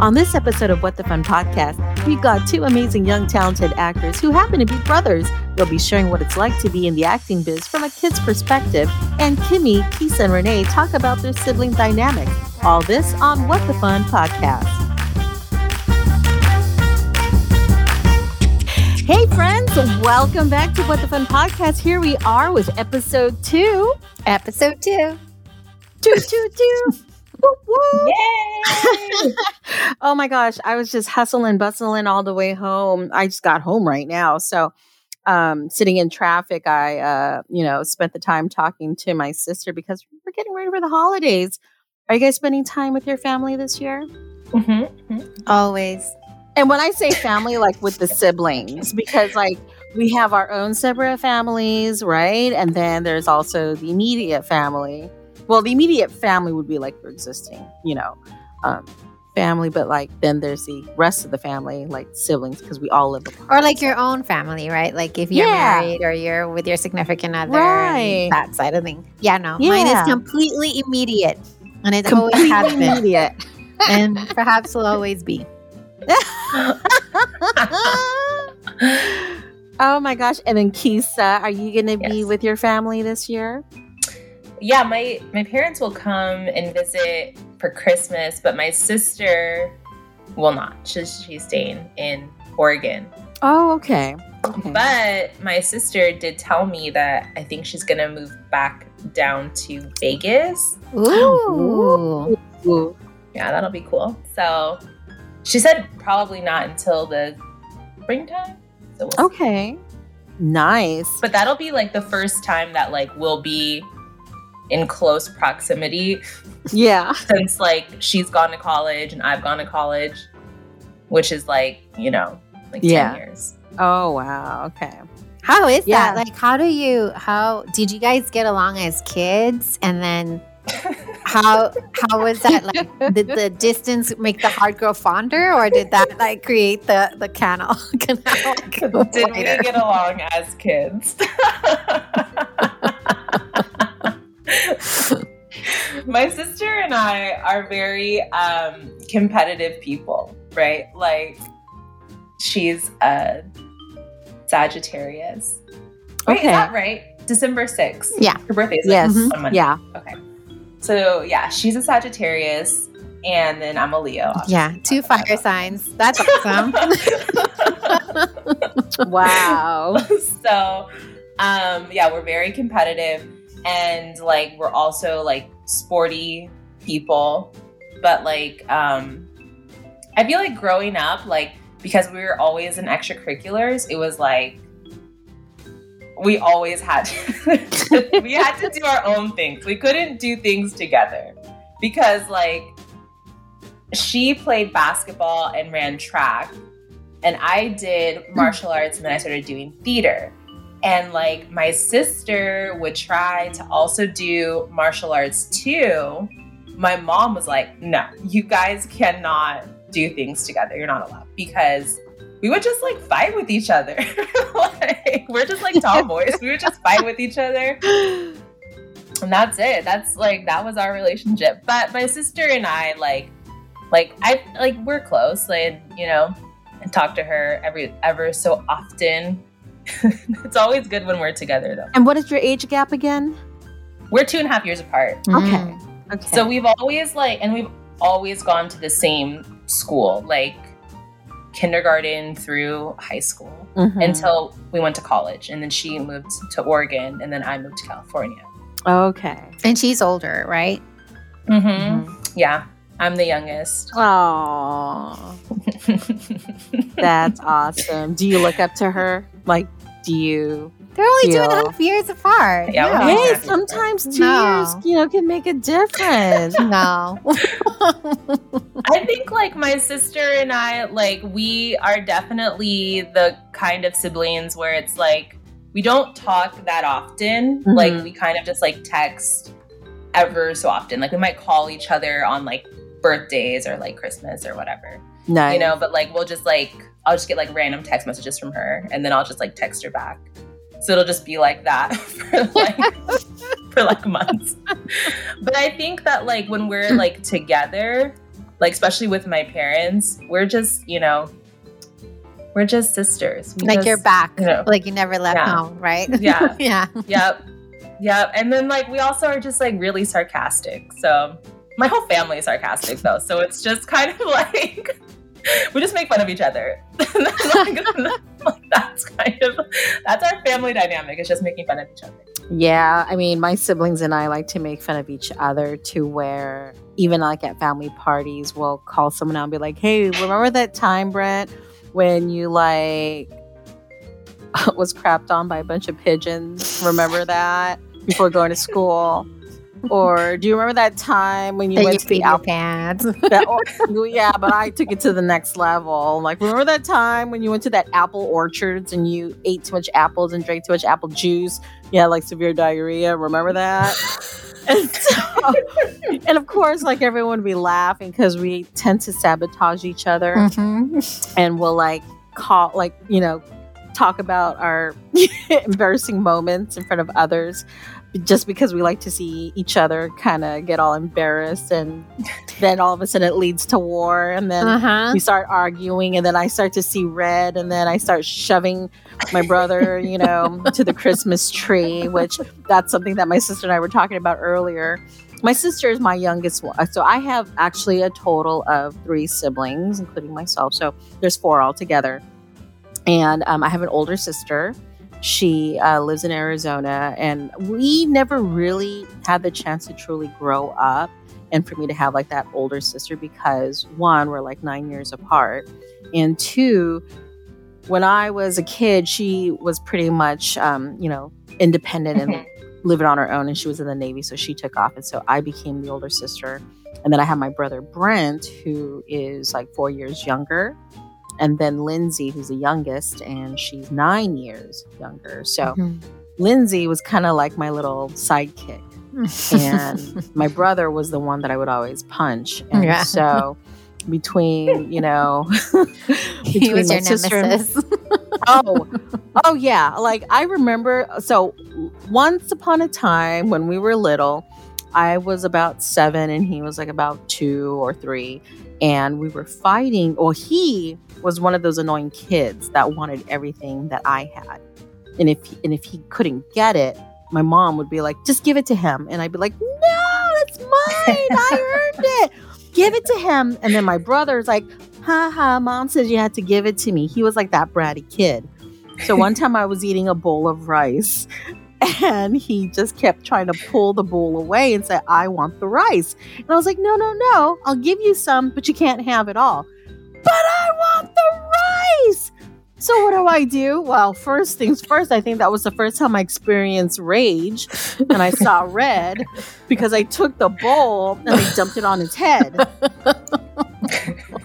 On this episode of What the Fun podcast, we've got two amazing young talented actors who happen to be brothers. They'll be sharing what it's like to be in the acting biz from a kid's perspective. And Kimmie, Kesia, and Renee talk about their sibling dynamic. All this on What the Fun podcast. Hey, friends, welcome back to What the Fun podcast. Here we are with episode two. Episode two. Two, two, two. Yay! oh my gosh, I was just hustling, bustling all the way home. I just got home right now. So, um, sitting in traffic, I, uh, you know, spent the time talking to my sister because we're getting ready for the holidays. Are you guys spending time with your family this year? mm-hmm. Always. And when I say family, like with the siblings, because like we have our own separate families, right? And then there's also the immediate family. Well, the immediate family would be like your existing, you know, um, family, but like then there's the rest of the family, like siblings, because we all live apart. Or like your own family, right? Like if you're Yeah. married or you're with your significant other, Right. that side of thing. Yeah, no, mine is completely immediate, and it always completely has been, immediate. and perhaps will always be. oh my gosh! And then Kesia, are you going to be with your family this year? Yeah, my my parents will come and visit for Christmas, but my sister will not. She's she's staying in Oregon. Oh, okay. okay. But my sister did tell me that I think she's gonna move back down to Vegas. Ooh. Ooh. Yeah, that'll be cool. So she said probably not until the springtime. So we'll see. Okay. Nice. But that'll be like the first time that like we'll be in close proximity Yeah. since like she's gone to college and I've gone to college, which is like, you know, like Yeah. 10 years. Oh wow. Okay. How is Yeah. that? Like, how do you? How did you guys get along as kids? And then how how was that? Like, did the distance make the heart grow fonder, or did that like create the the canal? canal go Did we get along as kids? My sister and I are very um, competitive people, right? Like, she's a Sagittarius. Wait, Okay. is that right? December 6th. Yeah. Her birthday is Yes. On Monday. Yeah. Okay. So, yeah, she's a Sagittarius, and then I'm a Leo. Yeah, two fire signs. That's awesome. Wow. so um yeah we're very competitive and like we're also like sporty people but like um i feel like growing up like because we were always in extracurriculars it was like we always had to, we had to do our own things we couldn't do things together because like she played basketball and ran track and I did martial arts and then I started doing theater. And like my sister would try to also do martial arts too. My mom was like, no, you guys cannot do things together. You're not allowed because we would just like fight with each other. like, we're just like tomboys. we would just fight with each other. And that's it. That's like that was our relationship. But my sister and I like like I like we're close. Like, you know, and talk to her every ever so often. it's always good when we're together though. And what is your age gap again? We're two and a half years apart. Okay. Okay. So we've always like and we've always gone to the same school, like kindergarten through high school Mhm. until we went to college. And then she moved to Oregon and then I moved to California. Okay. And she's older, right? Mm-hmm. Yeah. I'm the youngest. Oh, that's awesome. Do you look up to her? Like, do you? They're only two and a Yeah. half years apart. Yeah, no. Yeah. Hey, Yeah. sometimes two No. years, you know, can make a difference. no. I think like my sister and I, like we are definitely the kind of siblings where it's like we don't talk that often. Mhm. Like we kind of just like text ever so often. Like we might call each other on like birthdays or like Christmas or whatever. Nice. You know, but like we'll just like I'll just get like random text messages from her and then I'll just like text her back. So it'll just be like that for like for like months. But I think that like when we're like together, like especially with my parents, we're just, you know, we're just sisters. We like just, you're back. you know. like you never left Yeah. home, right? Yeah. yeah. Yep. Yep. And then like we also are just like really sarcastic. So my whole family is sarcastic though. So it's just kind of like we just make fun of each other. That's kind of that's our family dynamic. It's just making fun of each other. Yeah, I mean, my siblings and I like to make fun of each other to where even like at family parties, we'll call someone out and be like, "Hey, remember that time, Brent, when you like was crapped on by a bunch of pigeons? Remember that before going to school?" Or do you remember that time when you That went you to the peed your Apple? pants. That, yeah, but I took it to the next level. Like, remember that time when you went to that apple orchards and you ate too much apples and drank too much apple juice? You had like severe diarrhea. Remember that? and, so, and of course, like everyone would be laughing because we tend to sabotage each other Mhm. and we'll like call, like, you know, talk about our embarrassing moments in front of others just because we like to see each other kind of get all embarrassed and then all of a sudden it leads to war and then Uh-huh. we start arguing and then I start to see red and then I start shoving my brother, you know, to the Christmas tree, which that's something that my sister and I were talking about earlier. My sister is my youngest one. So I have actually a total of three siblings, including myself. So there's four altogether. And um, I have an older sister. She uh, lives in Arizona, and we never really had the chance to truly grow up and for me to have like that older sister because one, we're like nine years apart, and two, when I was a kid, she was pretty much, um, you know, independent and living on her own, and she was in the Navy, so she took off, and so I became the older sister, and then I have my brother Brent, who is like four years younger. And then Lindsay, who's the youngest, and she's nine years younger. So Mhm. Lindsay was kind of like my little sidekick and my brother was the one that I would always punch. And Yeah. so between, you know, he between was my your sister and- oh, oh yeah. Like I remember so once upon a time when we were little, I was about seven and he was like about two or three. And we were fighting, or he was one of those annoying kids that wanted everything that I had. And if and if he couldn't get it, my mom would be like, just give it to him. And I'd be like, no, it's mine. I earned it. Give it to him. And then my brother's like, ha ha, mom says you had to give it to me. He was like that bratty kid. So one time I was eating a bowl of rice and he just kept trying to pull the bowl away and say, I want the rice. And I was like, no, no, no, I'll give you some, but you can't have it all. But I want the rice. So what do I do? Well, first things first, I think that was the first time I experienced rage and I saw red because I took the bowl and I dumped it on his head.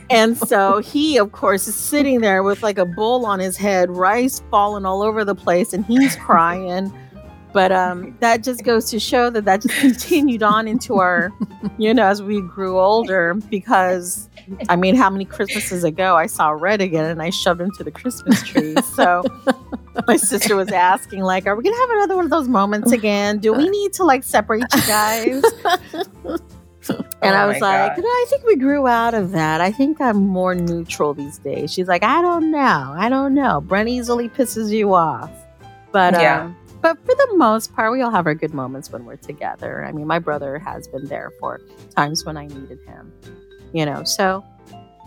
and so he, of course, is sitting there with like a bowl on his head, rice falling all over the place, and he's crying. But um, that just goes to show that that just continued on into our, you know, as we grew older. Because, I mean, how many Christmases ago I saw red again and I shoved him to the Christmas tree. So my sister was asking, like, are we gonna have another one of those moments again? Do we need to like separate you guys? And Oh I was like, God. "No, I think we grew out of that. I think I'm more neutral these days. She's like, I don't know. I don't know. Brent easily pisses you off. But Yeah. um, but for the most part, we all have our good moments when we're together. I mean, my brother has been there for times when I needed him. You know, so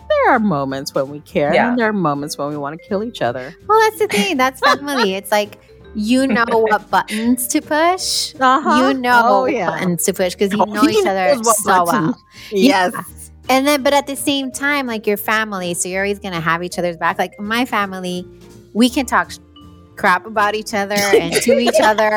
there are moments when we care, Yeah. and there are moments when we want to kill each other. well, that's the thing. That's family. It's like you know what buttons to push. Uh-huh. You know Oh, what yeah. buttons to push because you Oh, know he each other so button. well. Yes. Yeah. And then, but at the same time, like your family, so you're always gonna have each other's back. Like my family, we can talk sh- crap about each other and to each other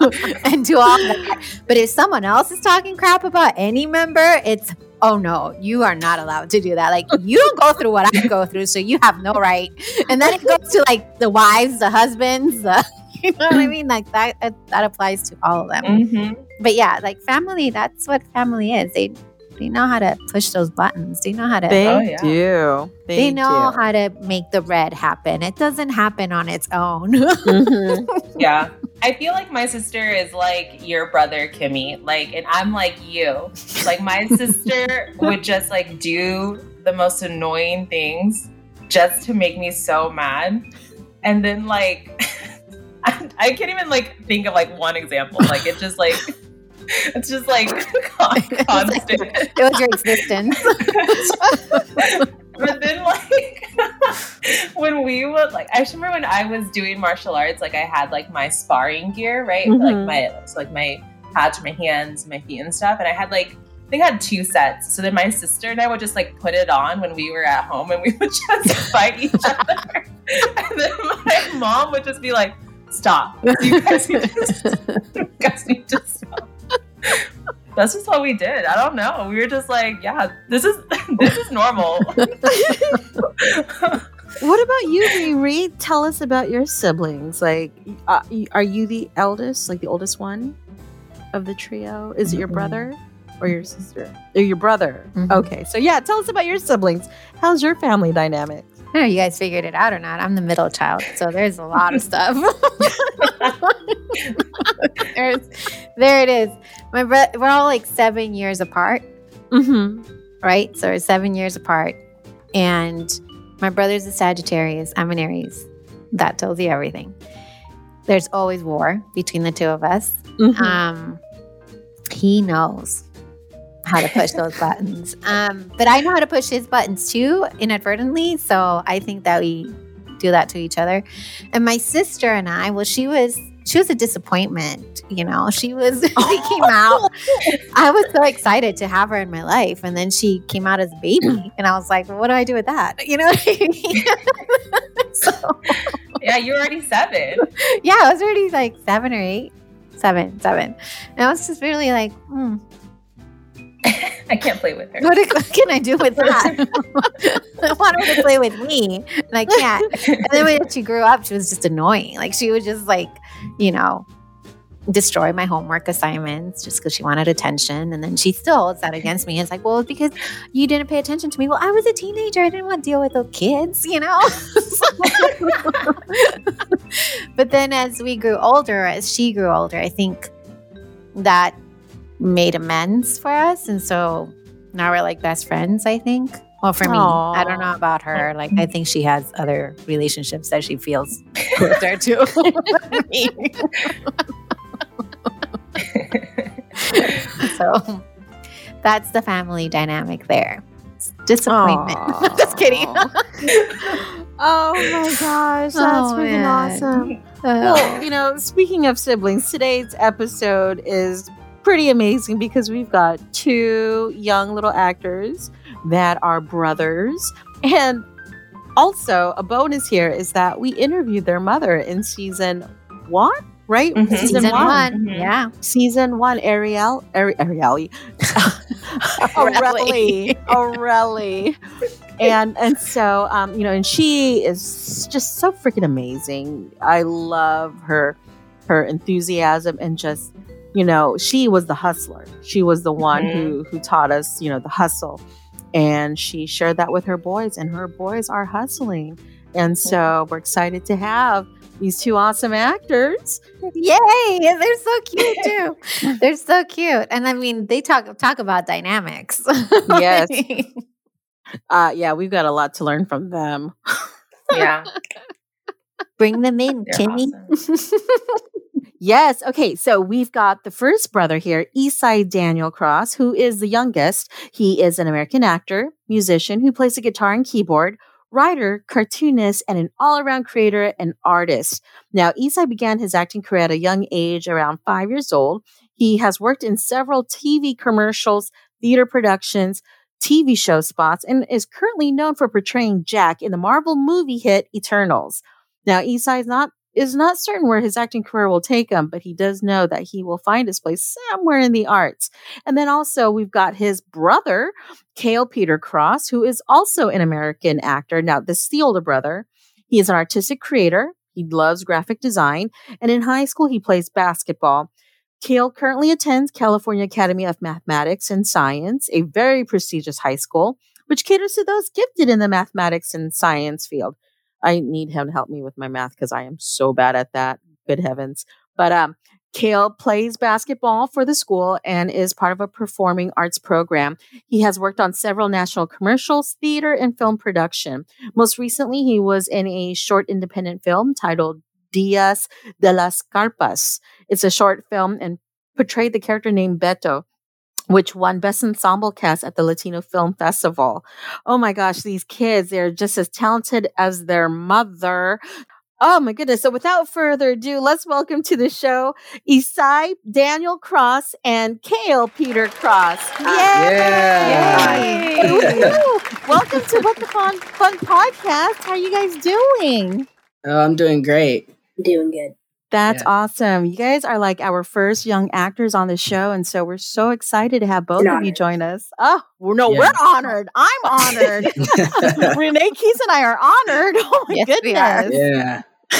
and do all that. But if someone else is talking crap about any member, it's oh no, you are not allowed to do that. Like you don't go through what I go through, so you have no right. And then it goes to like the wives, the husbands, the you know what I mean? Like that that applies to all of them Mhm. but yeah, like family, that's what family is. They they know how to push those buttons. They know how to They Oh, yeah. do. they, They, know do. how to make the red happen. It doesn't happen on its own. Mhm. yeah I feel like my sister is like your brother Kimmie, like, and I'm like you. Like my sister would just like do the most annoying things just to make me so mad, and then like I, I can't even like think of like one example. Like it just like it's just like constant. it was your existence. but then like when we would like I remember when I was doing martial arts, like I had like my sparring gear, right? Mm-hmm. Like my so like my pads my hands, my feet and stuff. And I had like I think I had two sets. So then my sister and I would just like put it on when we were at home and we would just fight each other. and then my mom would just be like, Stop. You guys need to, you guys need to stop that's just what we did. I don't know. We were just like, yeah, this is this is normal. what about you, Riri? Tell us about your siblings. Like, uh, are you the eldest, like the oldest one of the trio? Is it your brother or your sister? Or your brother? Mm-hmm. Okay, so yeah, tell us about your siblings. How's your family dynamic? I know you guys figured it out or not. I'm the middle child, so there's a lot of stuff. there's, there it is. My bro- we're all like seven years apart. Mm-hmm. Right, so we're seven years apart, and my brother's a Sagittarius. I'm an Aries. That tells you everything. There's always war between the two of us. Mm-hmm. Um, he knows how to push those buttons. Um, but I know how to push his buttons too, inadvertently. So I think that we do that to each other. And my sister and I, well, she was she was a disappointment. You know, she was she came out. I was so excited to have her in my life, and then she came out as a baby, and I was like, well, "What do I do with that?" You know what I mean? so, yeah, you're already seven. Yeah, I was already like seven or eight, seven, seven, and I was just really like, hmm, I can't play with her. What, what can I do with that? I want her to play with me, and I can't. And then when she grew up, she was just annoying. Like she would just like, you know, destroy my homework assignments just because she wanted attention. And then she still holds mm-hmm. that against me. It's like, well, it's because you didn't pay attention to me. Well, I was a teenager. I didn't want to deal with those kids, you know? but then as we grew older, as she grew older, I think that made amends for us. And so now we're like best friends, I think. Well, for me, Aww. I don't know about her. Like, I think she has other relationships that she feels closer to. so that's the family dynamic there. Disappointment. Just kidding. oh my gosh, that's oh, freaking man. awesome. well, you know, speaking of siblings, today's episode is pretty amazing because we've got two young little actors that are brothers. And also, a bonus here is that we interviewed their mother in season one, right? Mm-hmm. Season, season, one. one. Mm-hmm. Yeah. Season one, Ariel, Ari- Ariel, Aurelie, Aurelie. and and so um, you know, and she is just so freaking amazing. I love her her enthusiasm and just you know, she was the hustler. She was the one mm-hmm. who who taught us, you know, the hustle. And she shared that with her boys, and her boys are hustling. And so we're excited to have these two awesome actors. Yay! They're so cute too. They're so cute. And I mean, they talk talk about dynamics. yes. Uh, yeah, we've got a lot to learn from them. yeah. Bring them in, Kimmie. Awesome. Yes. Okay. So we've got the first brother here, Esai Daniel Cross, who is the youngest. He is an American actor, musician who plays a guitar and keyboard, writer, cartoonist, and an all around creator and artist. Now, Esai began his acting career at a young age, around five years old. He has worked in several TV commercials, theater productions, TV show spots, and is currently known for portraying Jack in the Marvel movie hit Eternals. Now, Esai is not is not certain where his acting career will take him, but he does know that he will find his place somewhere in the arts. And then also we've got his brother, Cael Peter Cross, who is also an American actor. Now, this is the older brother. He is an artistic creator. He loves graphic design. And in high school, he plays basketball. Cael currently attends California Academy of Mathematics and Science, a very prestigious high school, which caters to those gifted in the mathematics and science field. I need him to help me with my math because I am so bad at that. Good heavens. But um, Cael plays basketball for the school and is part of a performing arts program. He has worked on several national commercials, theater, and film production. Most recently, he was in a short independent film titled Dias de las Carpas. It's a short film and portrayed the character named Beto which won Best Ensemble Cast at the Latino Film Festival. Oh my gosh, these kids, they're just as talented as their mother. Oh my goodness. So without further ado, let's welcome to the show Esai Daniel Cross and Cael Peter Cross. Ah, Yay! Yeah. Yay! welcome to What the Fun Fun Podcast. How are you guys doing? Oh, I'm doing great. Doing good. That's Yeah. awesome. You guys are like our first young actors on the show. And so we're so excited to have both An of you honor. join us. Oh, well, no, Yeah. we're honored. I'm honored. Renee Keys and I are honored. Oh my Yes, we are. goodness. yeah.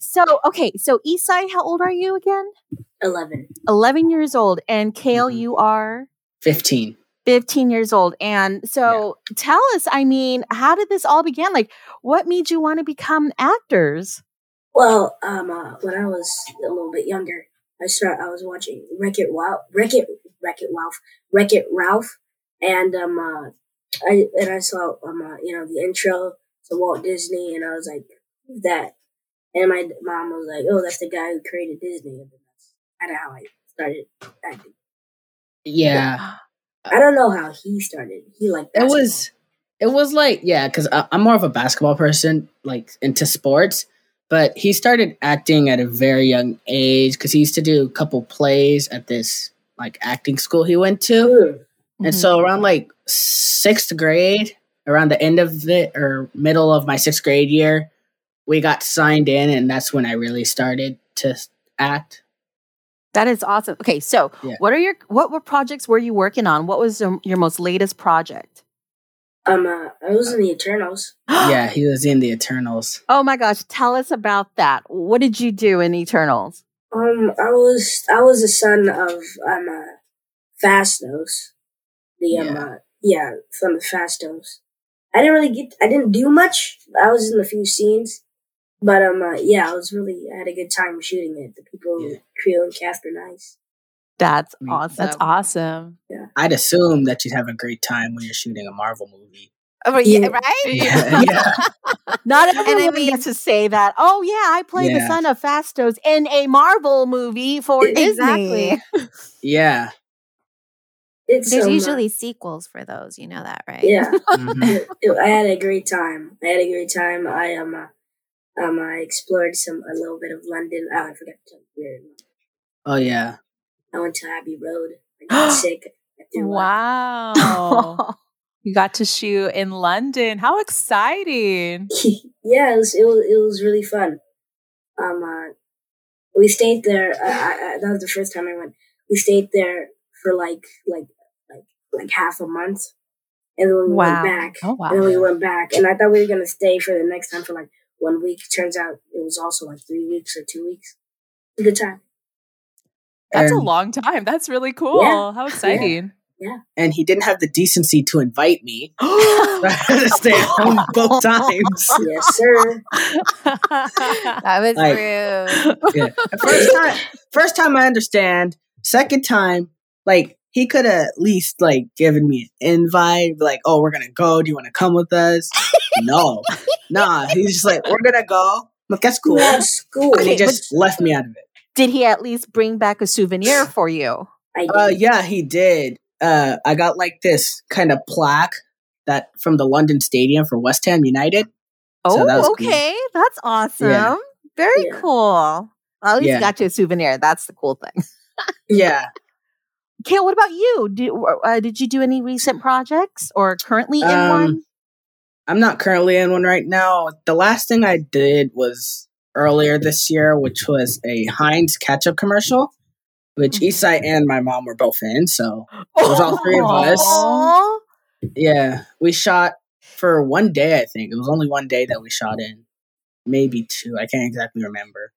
So, okay. So, Esai, how old are you again? 11. 11 years old. And Cael, Mhm. you are 15. 15 years old. And so, tell us, I mean, how did this all begin? Like, what made you want to become actors? Well, um, uh, when I was a little bit younger, I start. I was watching Wreck It Ralph, Wreck It, Wreck It Ralph, Wreck It Ralph, and um, uh, I and I saw um, uh, you know, the intro to Walt Disney, and I was like, that?" And my mom was like, "Oh, that's the guy who created Disney." And that's kind of how I started acting. Yeah. I don't know how he started. He like It was, it was like, yeah, because I'm more of a basketball person, like into sports. But he started acting at a very young age because he used to do a couple plays at this like acting school he went to. Hmm. And so around like sixth grade, around the end of it or middle of my sixth grade year, we got signed in, and that's when I really started to act. That is awesome. Okay, so Yeah. what are your what were projects were you working on? What was your, your most latest project? Um, uh, I was in the Eternals. yeah, he was in the Eternals. Oh my gosh, tell us about that. What did you do in Eternals? Um, I was I was the son of um uh, Phastos, the um Yeah. uh, yeah son of Phastos. I didn't really get I didn't do much. I was in a few scenes, but um uh, yeah, I was really I had a good time shooting it. The people, Yeah. crew and cast were nice. That's I mean, awesome. That's awesome. I'd assume that you'd have a great time when you're shooting a Marvel movie. Oh, yeah, Yeah. right? yeah. Not I everyone mean- gets to say that. Oh yeah, I played the son of Phastos in a Marvel movie for Exactly. Disney. Yeah. It's There's uh, usually sequels for those. You know that, right? yeah. Mhm. it- it- I had a great time. I had a great time. I um uh, um I explored some a little bit of London. Oh, I forgot to tell Oh yeah. I went to Abbey Road. I got sick. I. Wow. you got to shoot in London. How exciting. yeah, it was, it was it was really fun. Um, uh, we stayed there. Uh, I, I, that was the first time I went. We stayed there for like like like like half a month, and then we Wow. went back. Oh, wow. And then we went back, and I thought we were gonna stay for the next time for like one week. Turns out it was also like three weeks or two weeks. Good time. That's a long time. That's really cool. Yeah. How exciting. Yeah, And he didn't have the decency to invite me. I had to stay at home both times. Yes, sir. That was Like- rude. Yeah. First time, first time I understand. Second time, like he could have at least like given me an invite, like, "Oh, we're gonna go. Do you want to come with us?" no, nah. He's just like, "We're gonna go." Look, that's cool. That's school. And he Okay, just left me out of it. Did he at least bring back a souvenir for you? I did. Uh, yeah, he did. Uh, I got like this kind of plaque that from the London Stadium for West Ham United. So that was Oh, cool. okay. That's awesome. Yeah. Very Yeah. cool. Well, at least you Yeah. got you a souvenir. That's the cool thing. Yeah. Cael, what about you? Did, uh, did you do any recent projects or currently in Um, one? I'm not currently in one right now. The last thing I did was earlier this year, which was a Heinz ketchup commercial, which Mhm. Esai and my mom were both in. So it was all three of us. Yeah, we shot for one day. I think it was only one day that we shot in, maybe two. I can't exactly remember,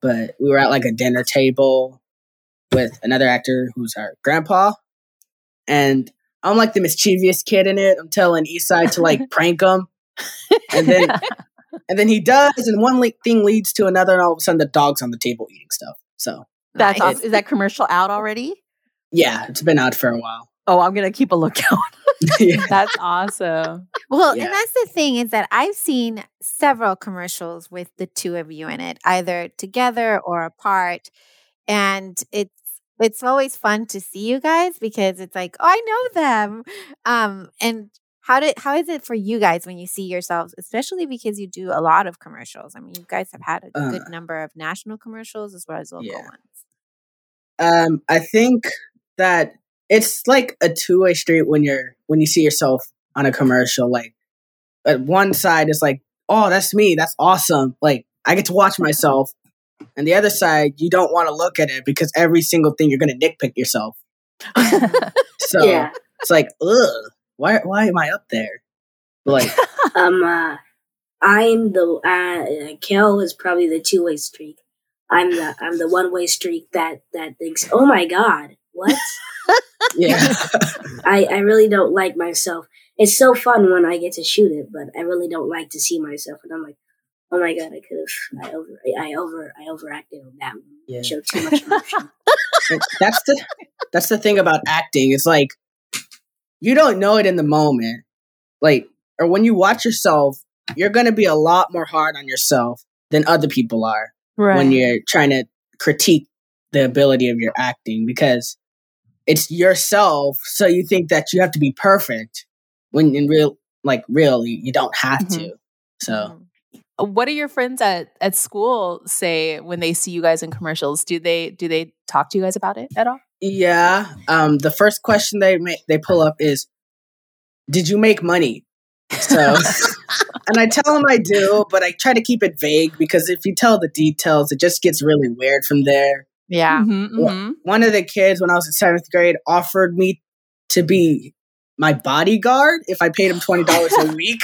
but we were at like a dinner table with another actor who's our grandpa, and I'm like the mischievous kid in it. I'm telling Esai to like prank him, and then and then he does, and one le- thing leads to another, and all of a sudden the dog's on the table eating stuff. So That's Nice. awesome. Is that commercial out already? yeah, it's been out for a while. Oh, I'm gonna keep a lookout. yeah. That's awesome. Well, Yeah. and that's the thing is that I've seen several commercials with the two of you in it, either together or apart, and it's it's always fun to see you guys because it's like, oh, I know them. Um, and how did how is it for you guys when you see yourselves, especially because you do a lot of commercials? I mean, you guys have had a Uh, good number of national commercials as well as local Yeah. ones. Um, I think that it's like a two way street when you're when you see yourself on a commercial. Like, at one side is like, oh, that's me, that's awesome. Like, I get to watch myself. And the other side, you don't want to look at it because every single thing you're gonna nitpick yourself. So Yeah. it's like, ugh, why why am I up there? Like, Um, uh, I'm the uh, Kel is probably the two way streak. I'm the I'm the one way streak that that thinks, oh my god, what? yeah, I I really don't like myself. It's so fun when I get to shoot it, but I really don't like to see myself. And I'm like, oh my god, I could have I over I over I overacted on that one. Yeah. Showed too much emotion. That's the that's the thing about acting. It's like you don't know it in the moment, like or when you watch yourself, you're gonna be a lot more hard on yourself than other people are right. when you're trying to critique the ability of your acting because it's yourself. So you think that you have to be perfect when in real, like really, you don't have Mhm. to. So Mhm. what do your friends at at school say when they see you guys in commercials? Do they do they talk to you guys about it at all? Yeah, um, the first question they make they pull up is, "Did you make money?" So. And I tell them I do, but I try to keep it vague because if you tell the details, it just gets really weird from there. Yeah. Mhm, Well, mhm. One of the kids, when I was in seventh grade, offered me to be my bodyguard if I paid him twenty dollars a week.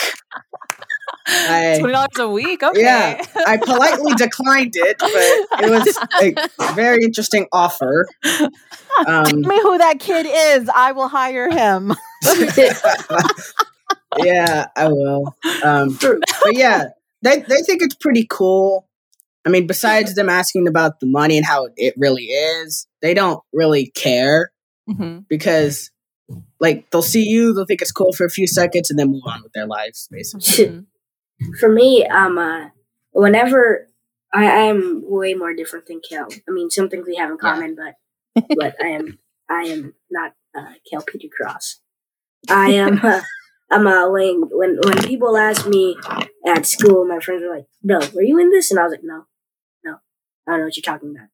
I- Twenty dollars a week. Okay. Yeah. I politely declined it, but it was a very interesting offer. Tell Um, me who that kid is. I will hire him. yeah, I will. Um, but yeah, they they think it's pretty cool. I mean, besides them asking about the money and how it really is, they don't really care Mhm. because, like, they'll see you, they'll think it's cool for a few seconds, and then move on with their lives, basically. For me, um, uh, whenever I am way more different than Kel. I mean, some things we have in common, but but I am I am not uh, Kel Peter Cross. I am. Uh, I'm uh, when when when people ask me at school, my friends are like, "No, were you in this?" And I was like, "No, no, I don't know what you're talking about."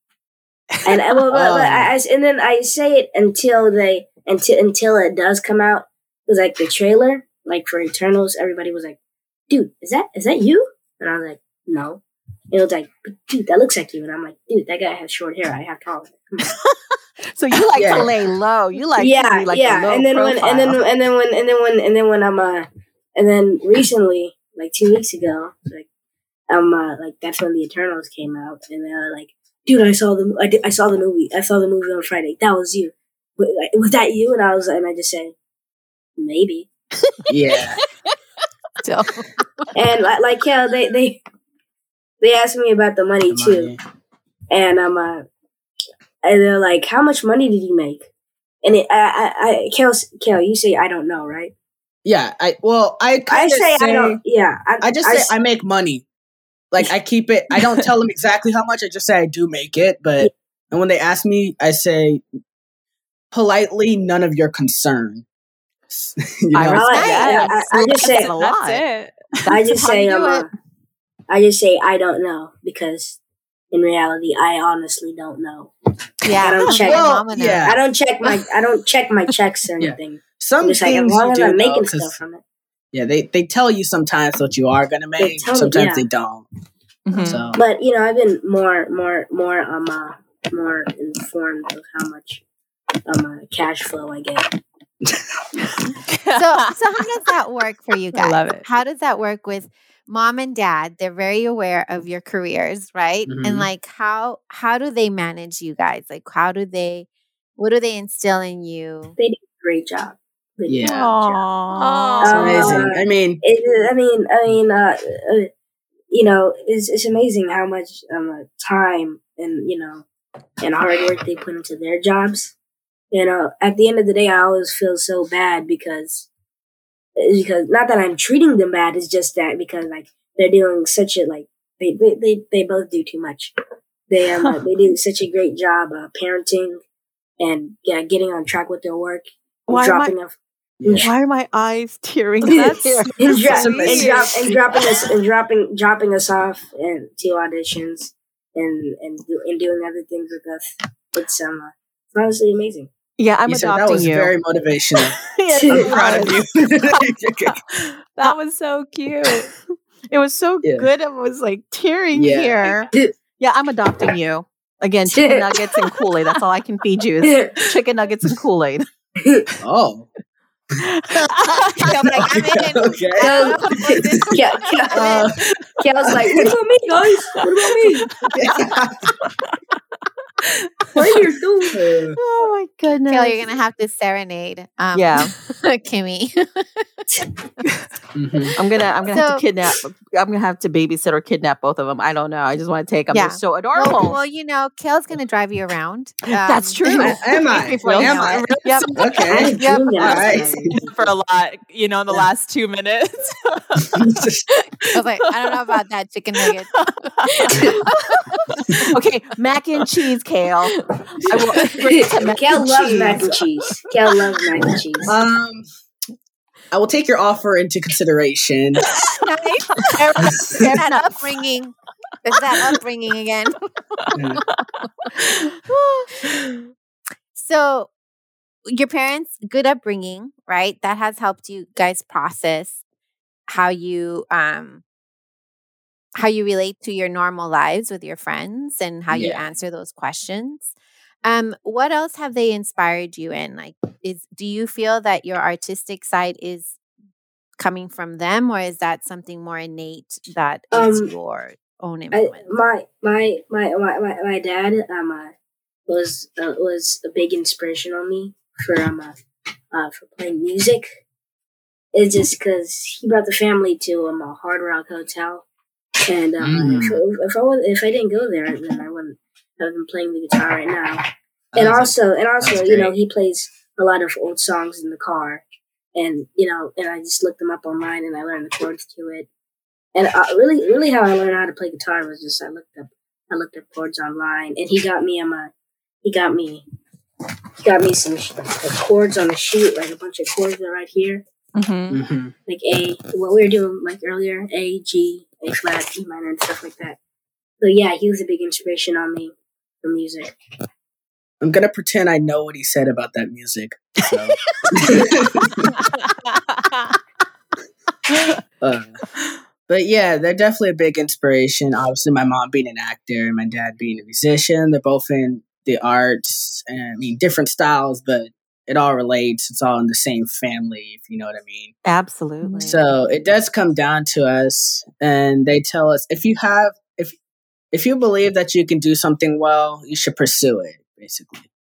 And I, well, but, but I, I- and then I say it until they until until it does come out. It was like the trailer, like for Eternals. Everybody was like, "Dude, is that is that you?" And I was like, "No." And it was like, dude, that looks like you." And I'm like, "Dude, that guy has short hair. I have tall hair." Come on." So you like Yeah. to lay low. You like to yeah, be like yeah. a low And then when and then and then when and then when and then when I'm uh and then recently, like two weeks ago, like um uh, like that's when the Eternals came out, and they were like, "Dude, I saw the I, did, I saw the movie. I saw the movie on Friday. That was you. Was, was that you?" And I was and I just said, "Maybe." Yeah. Still. And like, like yeah, they they they asked me about the money The too, money. and um uh, and they're like, "How much money did you make?" And it, I, I, I, Kel, Kel, you say I don't know, right? Yeah. I well, I I kinda say, I don't. Yeah, I, I just I say I make money. Like I keep it. I don't tell them exactly how much. I just say I do make it. But and when they ask me, I say politely, none of your concern. you know? I I like that. that. I, I just say, That's a lot. That's it. I just say, you do um, uh, it. I just say I don't know because in reality, I honestly don't know. Yeah. I don't check. My Well, mom I- yeah. I don't check my, I don't check my checks or Yeah. anything. Some I'm just like, as long as do I'm know, making 'cause- stuff from it. yeah, they they tell you sometimes what you are gonna They make. me, sometimes yeah. they don't. Mhm. So But you know, I've been more, more, more, um, uh, more informed of how much, um, uh, cash flow I get. so so how does that work for you guys? I love it. How does that work with mom and dad? They're very aware of your careers, right? Mhm. And like how how do they manage you guys? Like how do they what do they instill in you? They do a great job. They Yeah. great job. Aw. it's Uh, amazing. I mean, It, I mean, I mean, uh, uh, you know, it's it's amazing how much um uh, time and you know and hard work they put into their jobs. You know, at the end of the day, I always feel so bad because because not that I'm treating them bad, it's just that because like they're doing such a like they they they, they both do too much. They um uh, they do such a great job uh, parenting and yeah getting on track with their work. Why am I- dropping off Yeah. Why are my eyes tearing? That's and, dro- and, sweet. drop, and dropping us and dropping dropping us off and to auditions and and do, and doing other things with us. It's um uh, it's honestly amazing. Yeah, I'm you said that was you. very motivational. Yes, I'm proud of you. that was so cute. It was so Yeah. good. I was like tearing Yeah. here. Yeah, I'm adopting you. Again, chicken nuggets and Kool Aid. That's all I can feed you is chicken nuggets and Kool Aid. oh, okay. Kel, Uh, Kel's like, what about me, guys? What about me? What are you doing? Oh my goodness. Kelly, you're gonna have to serenade. Um, Yeah. Kimmie. mhm. I'm gonna I'm gonna have to kidnap. I'm gonna have to babysit or kidnap both of them. I don't know. I just want to take them. Yeah. They're so adorable. well, you know, Kel's gonna drive you around. Um, That's true. Am I? before you Am I? it. Yep. Okay. Yep. All right. for a lot, you know, in the last two minutes. I was like, I don't know about that chicken nugget. okay, mac and cheese, Cael. I will bring to mac Kel and loves cheese. mac and cheese. Kel loves mac and cheese. um, I will take your offer into consideration. nice. There's that upbringing. There's that upbringing again. So, your parents' good upbringing, right? That has helped you guys process how you um how you relate to your normal lives with your friends and how you answer those questions. Um, what else have they inspired you in? Like, is do you feel that your artistic side is coming from them, or is that something more innate that is Um, your own I, influence? my, my my my my my dad um uh, was uh, was a big inspiration on me for um uh, uh for playing music. It's just because he brought the family to um a Hard Rock Hotel, and um uh, if, if I was if I didn't go there, then I wouldn't have been playing the guitar right now. And also, and also, you know, he plays a lot of old songs in the car, and you know, and I just looked them up online and I learned the chords to it. And uh, really, really, how I learned how to play guitar was just I looked up, I looked up chords online, and he got me um, my, he got me, he got me some sh- like chords on a sheet, like a bunch of chords that are right here, Mm-hmm. hmm like A, what we were doing like earlier, A, G, A flat, E minor, and stuff like that. So yeah, he was a big inspiration on me for music. I'm gonna pretend I know what he said about that music. So. Uh, but yeah, they're definitely a big inspiration. Obviously, my mom being an actor and my dad being a musician, they're both in the arts. And, I mean, different styles, but it all relates. It's all in the same family, if you know what I mean. Absolutely. So it does come down to us, and they tell us if you have if if you believe that you can do something well, you should pursue it, basically.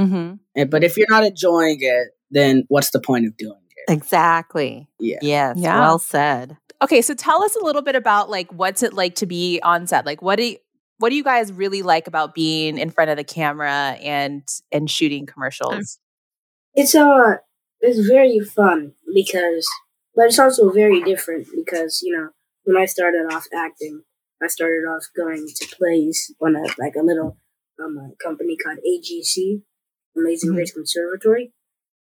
mm-hmm. And, but if you're not enjoying it, then what's the point of doing it? exactly. Yeah. Yes. Yeah. Well said. Okay, so tell us a little bit about like what's it like to be on set? Like what do you, what do you guys really like about being in front of the camera and and shooting commercials? It's uh, it's very fun because, but it's also very different because you know when I started off acting, I started off going to plays on a like a little um a company called AGC, Amazing Mhm. Grace Conservatory,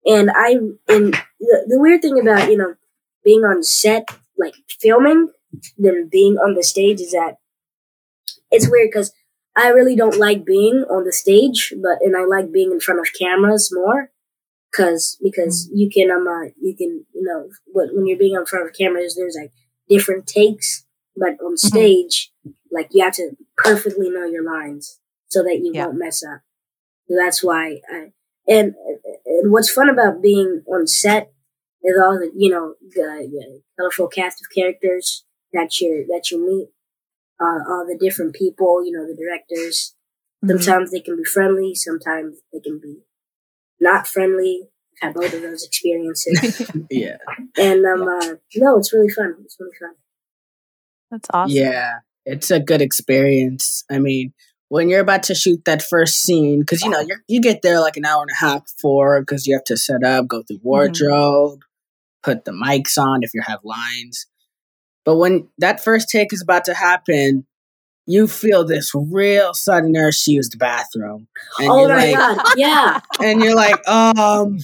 and I and the, the weird thing about you know being on set like filming than being on the stage is that it's weird because I really don't like being on the stage, but and I like being in front of cameras more because because you can um uh, you can you know what when you're being in front of cameras there's like different takes, but on stage like you have to perfectly know your lines so that you Yeah. won't mess up. That's why I and and what's fun about being on set is all the you know the, the colorful cast of characters that you that you meet, uh, all the different people, you know the directors. Sometimes they can be friendly, sometimes they can be not friendly. I've had both of those experiences, Yeah. and um, uh, no, it's really fun. It's really fun. That's awesome. Yeah, it's a good experience. I mean, when you're about to shoot that first scene, because you know you you get there like an hour and a half before, because you have to set up, go through wardrobe, put the mics on if you have lines. But when that first take is about to happen, you feel this real sudden urge to use the bathroom, and oh you're my like, god, yeah. and you're like, um,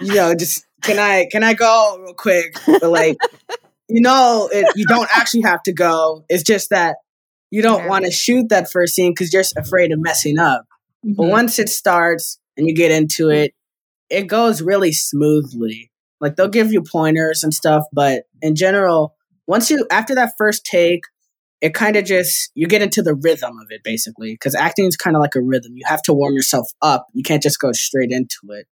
you know, just can I can I go real quick? But like, you know, it, you don't actually have to go. It's just that you don't want to shoot that first scene because you're afraid of messing up. But once it starts and you get into it, it goes really smoothly. Like they'll give you pointers and stuff, but in general, once you after that first take, it kind of just you get into the rhythm of it basically because acting is kind of like a rhythm. You have to warm yourself up. You can't just go straight into it.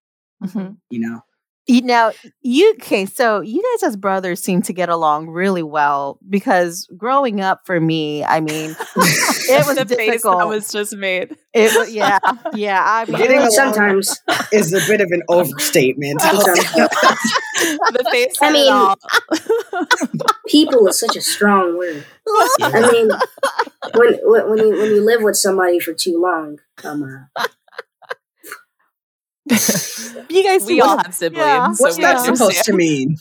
Mhm. You know. You know, you okay, so you guys as brothers seem to get along really well because growing up for me, I mean, it was the face difficult. that was just made. it was yeah, yeah. I mean, Getting along- Sometimes, Is a bit of an overstatement. Sometimes. the face. I mean- all. people is such a strong word. I mean, when when when you when you live with somebody for too long, come on. you guys we seem- all have siblings. Yeah. so What's that understand. supposed to mean?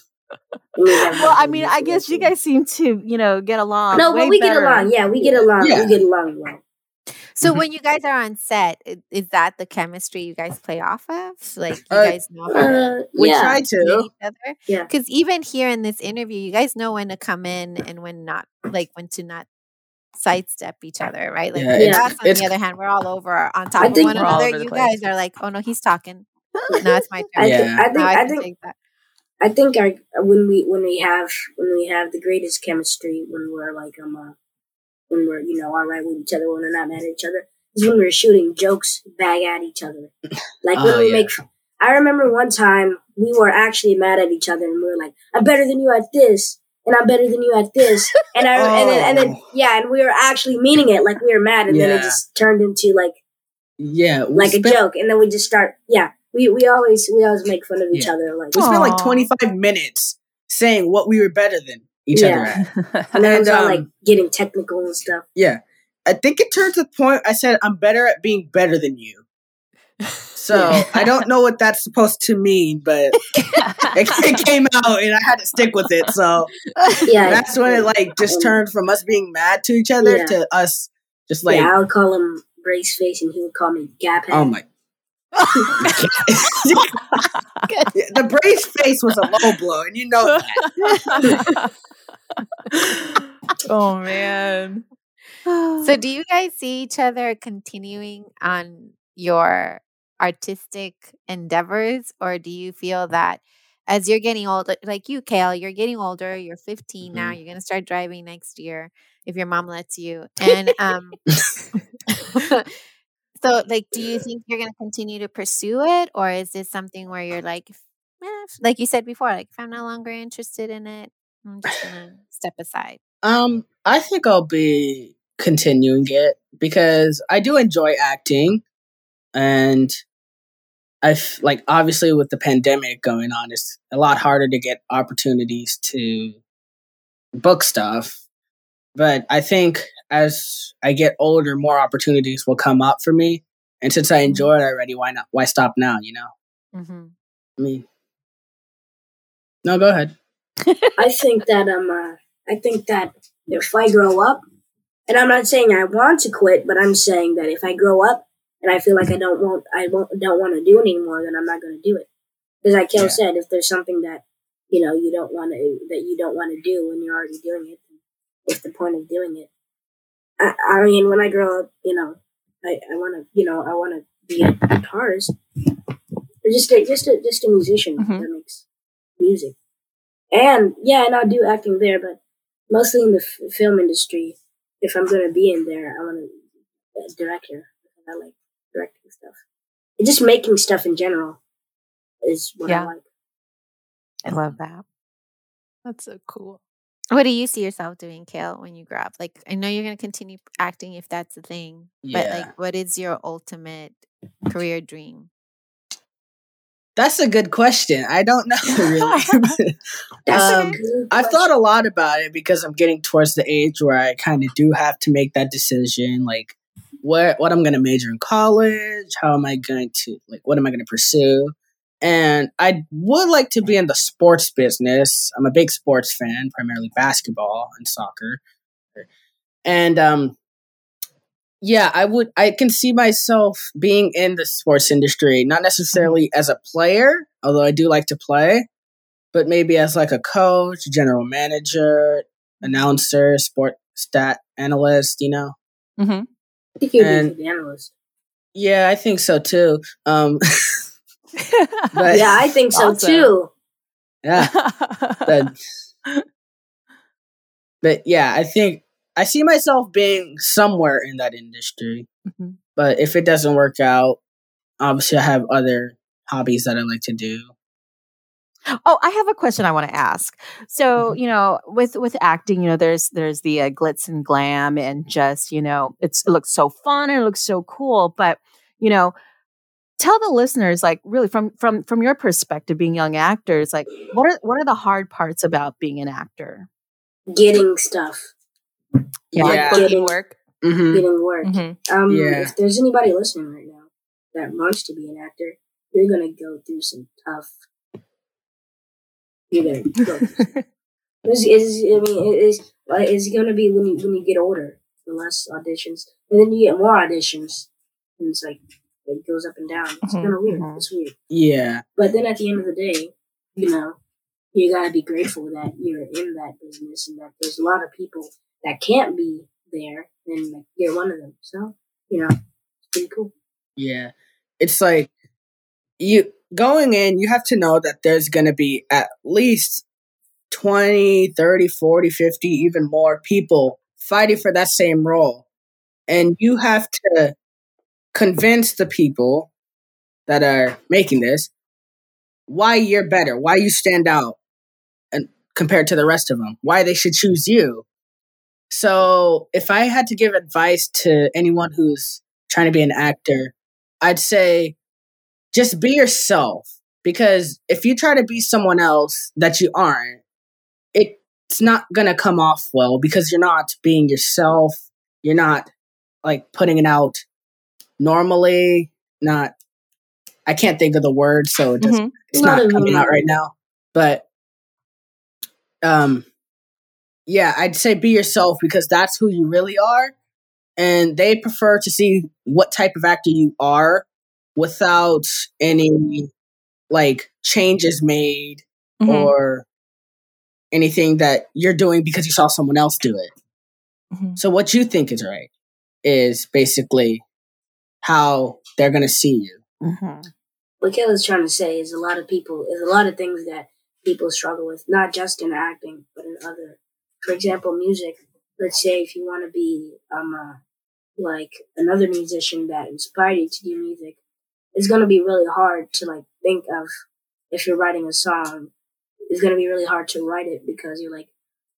Well, I mean, I guess you guys seem to, you know, get along. No, way but we better. get along. Yeah, we get along. Yeah. We get along well. So Mhm. when you guys are on set, is that the chemistry you guys play off of? Like you Uh, guys know how to Uh, We yeah. try to. each other? Yeah. Because even here in this interview, you guys know when to come in and when not, like when to not sidestep each other, right? Like Yeah, it's- us, on the other hand, we're all over on top I of one another. You place. guys are like, oh no, he's talking. No, it's my turn. I, Yeah. think, I think I think. I think our when we when we have when we have the greatest chemistry when we're like um uh, when we're you know all right with each other when we're not mad at each other is when we're shooting jokes back at each other. Like when Oh, we yeah. make. I remember one time we were actually mad at each other and we were like, "I'm better than you at this." And I'm better than you at this, and I and then and then Oh. yeah, and we were actually meaning it, like we were mad, and then it just turned into like Yeah, we like a joke, and then we just start, yeah, we we always we always make fun of each Yeah. other, like, We spent like 25 minutes saying what we were better than each other Yeah. at. and then it's and, um, like getting technical and stuff. Yeah. I think it turned to the point I said, I'm better at being better than you. So I don't know what that's supposed to mean, but it, it came out and I had to stick with it. So Yeah, that's when it like just turned from us being mad to each other Yeah. to us just like, yeah, I would call him brace face, and he would call me gap head. oh my. Yeah, the brace face was a low blow, and you know that. oh man. So do you guys see each other continuing on your artistic endeavors or do you feel that as you're getting older like you Cael you're getting older you're 15 now you're going to start driving next year if your mom lets you and um so like do you think you're going to continue to pursue it or is this something where you're like eh, like you said before like if I'm no longer interested in it I'm just going to step aside Um, I think I'll be continuing it because I do enjoy acting, and I f- like obviously with the pandemic going on, it's a lot harder to get opportunities to book stuff. But I think as I get older, more opportunities will come up for me, and since I enjoy it already, why not? Why stop now? You know, mm-hmm. I mean, no, go ahead. I think that um, uh, I think that if I grow up, and I'm not saying I want to quit, but I'm saying that if I grow up and I feel like I don't want, I won't, don't want to do it anymore, then I'm not going to do it. Because like Cael Yeah. said, if there's something that you know you don't want to, that you don't want to do when you're already doing it, what's the point of doing it? I, I mean, when I grow up, you know, I, I want to, you know, I want to be a guitarist, or just a, just a, just a musician Mhm. that makes music. And yeah, and I'll do acting there, but mostly in the f- film industry. If I'm going to be in there, I want to be a director. I like directing stuff. And just making stuff in general is what Yeah. I like. I love that. That's so cool. What do you see yourself doing, Cael, when you grow up? Like, I know you're going to continue acting if that's the thing, but like, what is your ultimate career dream? That's a good question. I don't know really. Um, I've thought a lot about it because I'm getting towards the age where I kind of do have to make that decision, like what what I'm going to major in college, how am I going to like what am I going to pursue? And I would like to be in the sports business. I'm a big sports fan, primarily basketball and soccer. And um yeah, I would I can see myself being in the sports industry, not necessarily as a player, although I do like to play, but maybe as like a coach, general manager, announcer, sport stat analyst, you know. Mhm. I think you'd be an analyst. Yeah, I think so too. Um but Yeah, I think so Awesome. too. yeah, but but yeah, I think I see myself being somewhere in that industry. Mhm. But if it doesn't work out, obviously I have other hobbies that I like to do. Oh, I have a question I want to ask. So, you know, with with acting, you know, there's there's the uh, glitz and glam, and just you know, it's it looks so fun and it looks so cool. But you know, tell the listeners, like, really from from from your perspective, being young actors, like, what are what are the hard parts about being an actor? Getting stuff, Yeah. like booking Getting- work. hmm getting work. Mhm. Um, Yeah. if there's anybody listening right now that wants to be an actor, you're gonna go through some tough. You're gonna go. through It's, it's, I mean, it's like it's gonna be when you when you get older, the less auditions, and then you get more auditions, and it's like it goes up and down. It's Mhm, kind of weird. mhm. It's weird. Yeah. But then at the end of the day, you know, you gotta be grateful that you're in that business and that there's a lot of people that can't be there, and like, you're one of them. So you know, it's pretty cool. Yeah. It's like you going in, you have to know that there's going to be at least 20, 30, 40, 50, even more people fighting for that same role. And you have to convince the people that are making this why you're better, why you stand out and compared to the rest of them, why they should choose you. So, if I had to give advice to anyone who's trying to be an actor, I'd say just be yourself because if you try to be someone else that you aren't, it's not going to come off well because you're not being yourself. You're not like putting it out normally, not I can't think of the word so it doesn't Mhm. it's Not not a coming out right now. But um yeah, I'd say be yourself because that's who you really are. And they prefer to see what type of actor you are without any like changes made Mhm. or anything that you're doing because you saw someone else do it. Mhm. So what you think is right is basically how they're going to see you. Mm-hmm. what Kayla's trying to say is a lot of people is a lot of things that people struggle with, not just in acting, but in other. For example, music. Let's say if you want to be um uh, like another musician that inspired you to do music, it's gonna be really hard to like think of if you're writing a song. It's gonna be really hard to write it because you're like,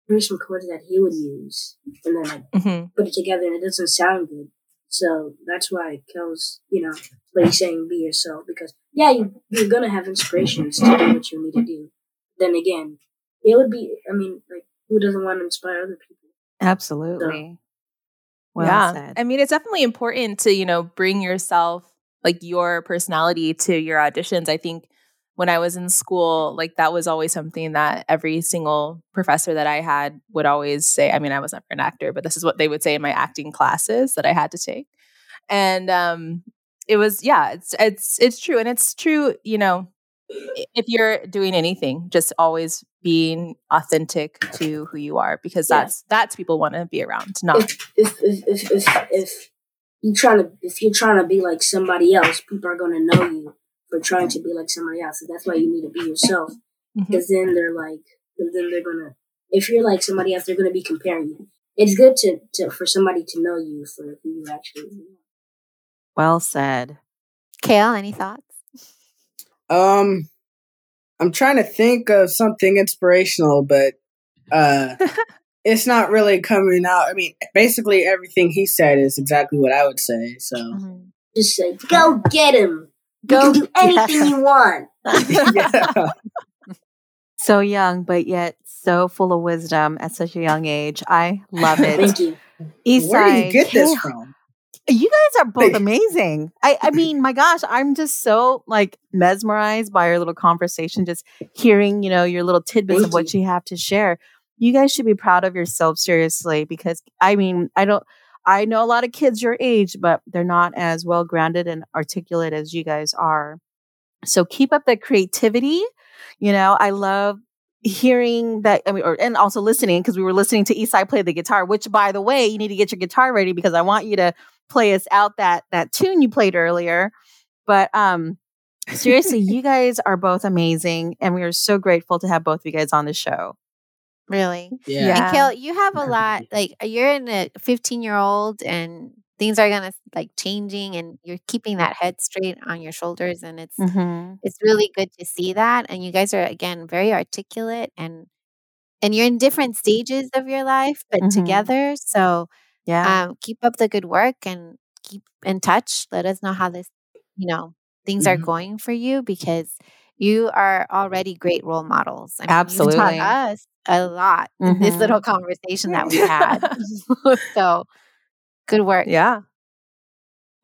here's some chords that he would use, and then like Mhm. put it together and it doesn't sound good. So that's why Cael's, you know, like he's saying, be yourself because yeah, you, you're gonna have inspirations to do what you need to do. Then again, it would be, I mean, like who doesn't want to inspire other people? Absolutely. Well yeah. said. I mean, it's definitely important to, you know, bring yourself, like your personality to your auditions. I think when I was in school, like that was always something that every single professor that I had would always say. I mean, I was never an actor, but this is what they would say in my acting classes that I had to take. And um it was yeah, it's it's it's true and it's true, you know, if you're doing anything, just always being authentic to who you are because Yeah. that's that's people want to be around, not If if if if, if you trying to if you're trying to be like somebody else, people are gonna know you for trying to be like somebody else. So that's why you need to be yourself. Because then they're like, then they're gonna. If you're like somebody else, they're gonna be comparing you. It's good to, to for somebody to know you for who you actually are. Well said. Cael, any thoughts? Um, I'm trying to think of something inspirational, but uh, it's not really coming out. I mean, basically everything he said is exactly what I would say. So Just say, go get him. You Go do anything you want. yeah. So young, but yet so full of wisdom at such a young age. I love it. Thank you. Esai, Where do you get this from? You guys are both amazing. I, I mean, my gosh, I'm just so like mesmerized by your little conversation, just hearing, you know, your little tidbits Thank of what you have to share. You guys should be proud of yourselves, seriously, because I mean, I don't, I know a lot of kids your age, but they're not as well grounded and articulate as you guys are. So keep up the creativity. You know, I love hearing that I mean, or, and also listening because we were listening to Esai play the guitar. Which, by the way, you need to get your guitar ready because I want you to play us out that that tune you played earlier. But um, seriously, you guys are both amazing, and we are so grateful to have both of you guys on the show. Really. Yeah. Yeah. And Cael, you have a lot. Like you're in a 15 year old, and things are gonna like changing, and you're keeping that head straight on your shoulders, and it's Mm-hmm. it's really good to see that. And you guys are again very articulate, and and you're in different stages of your life, but Mhm. together. So Yeah. um, keep up the good work and keep in touch. Let us know how this, you know, things are Mhm. going for you because you are already great role models. I mean, Absolutely. You've taught us a lot in this Mhm. little conversation that we had. so good work. yeah.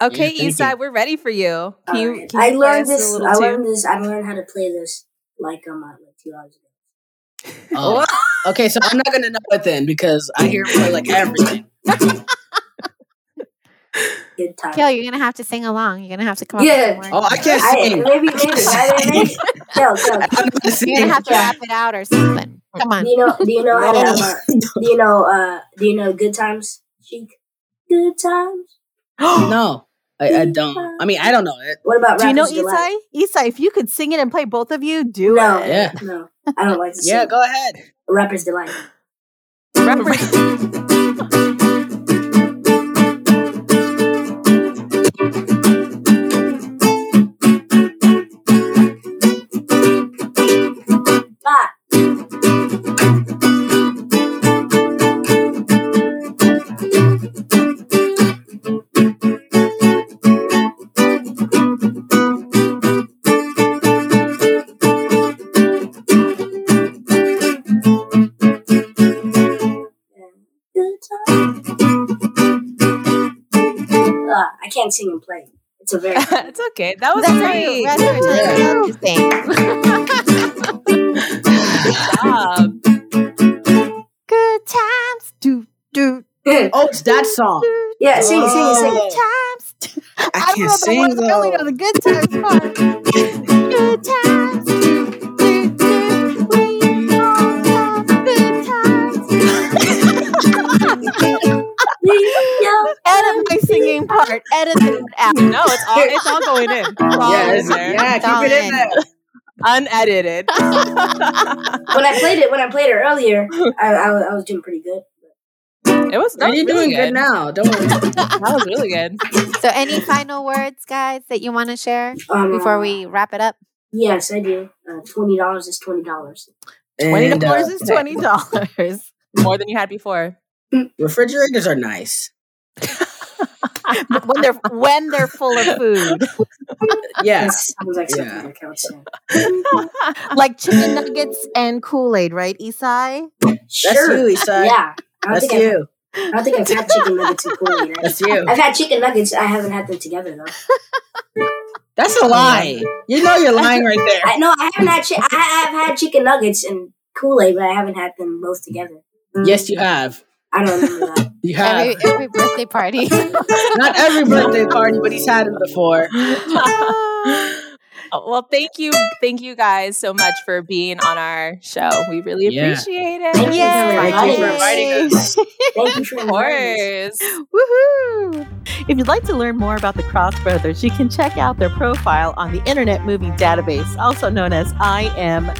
Okay, thank you. We're ready for you. Can you, Alright. can I you play learned this. little I tune? learned this. I learned how to play this like um like two hours ago. Oh. Okay, so I'm not gonna know it then because I hear him play like everything. Good time. Cael, you're gonna have to sing along. You're gonna have to come up Yeah. with Oh. I can't I, sing. maybe maybe I, maybe. Yo, yo, I don't know how to You're sing. gonna have to rap it out or something. Come on. Do you know? Do you know? how to, No. um, uh, do you know? Uh, do you know? Good times, chic. Good times. no, I, I don't. I mean, I don't know it. What about? Do you know Rapper's Delight? Esai? Esai, if you could sing it and play both of you, do No, it. Yeah. no, I don't like to sing. Yeah, go ahead. Rapper's delight. Ah, can't sing and play. It's a very. it's okay. That was That's great. right. That's what job. Good times. Do, do, Oh, it's that song. yeah, sing, it, sing, it, sing. Good times. I don't can't know the sing words, only know though. the good times part. Good times. Do, do, do. We all have good times. Yo, Edit my singing part. Edit it out. No, it's all it's all going in. It's all Yeah, in there. yeah, It's all keep it in in. there. Unedited. when I played it, when I played it earlier, I, I, was- I was doing pretty good. It was. That you're really doing good now. Don't worry. That was really good. So, any final words, guys, that you want to share Um, before we wrap it up? Yes, I do. Uh, twenty dollars is twenty dollars. Twenty dollars uh, is twenty dollars. More than you had before. refrigerators are nice. when they're when they're full of food, yes. Like Yeah. Yeah. like chicken nuggets and Kool Aid, right, Esai? Sure. you, Esai. Yeah. I That's think I've, you. I don't think I've had chicken nuggets and Kool Aid. That's you. I've had chicken nuggets. I haven't had them together though. That's a lie. You know you're lying right there. I no, I haven't had. Chi- I have had chicken nuggets and Kool Aid, but I haven't had them both together. Mm, Yes, you have. I don't remember that. You have. Every, every birthday party. Not every birthday party, but he's had it before. Well, thank you, thank you guys so much for being on our show. We really Yeah. appreciate it. Thank you for Thank you for inviting inviting us. Thank you for Of inviting us. course. Woohoo! If you'd like to learn more about the Cross Brothers, you can check out their profile on the Internet Movie Database, also known as IMDb,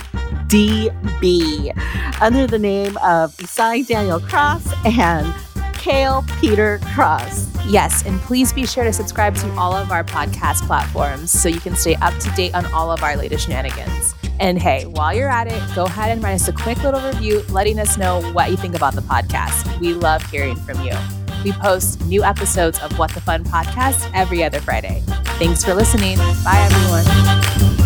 under the name of Esai Daniel Cross and Cael Peter Cross. Yes, and please be sure to subscribe to all of our podcast platforms so you can stay up to date on all of our latest shenanigans. And hey, while you're at it, go ahead and write us a quick little review letting us know what you think about the podcast. We love hearing from you. We post new episodes of What the Fun podcast every other Friday. Thanks for listening. Bye, everyone.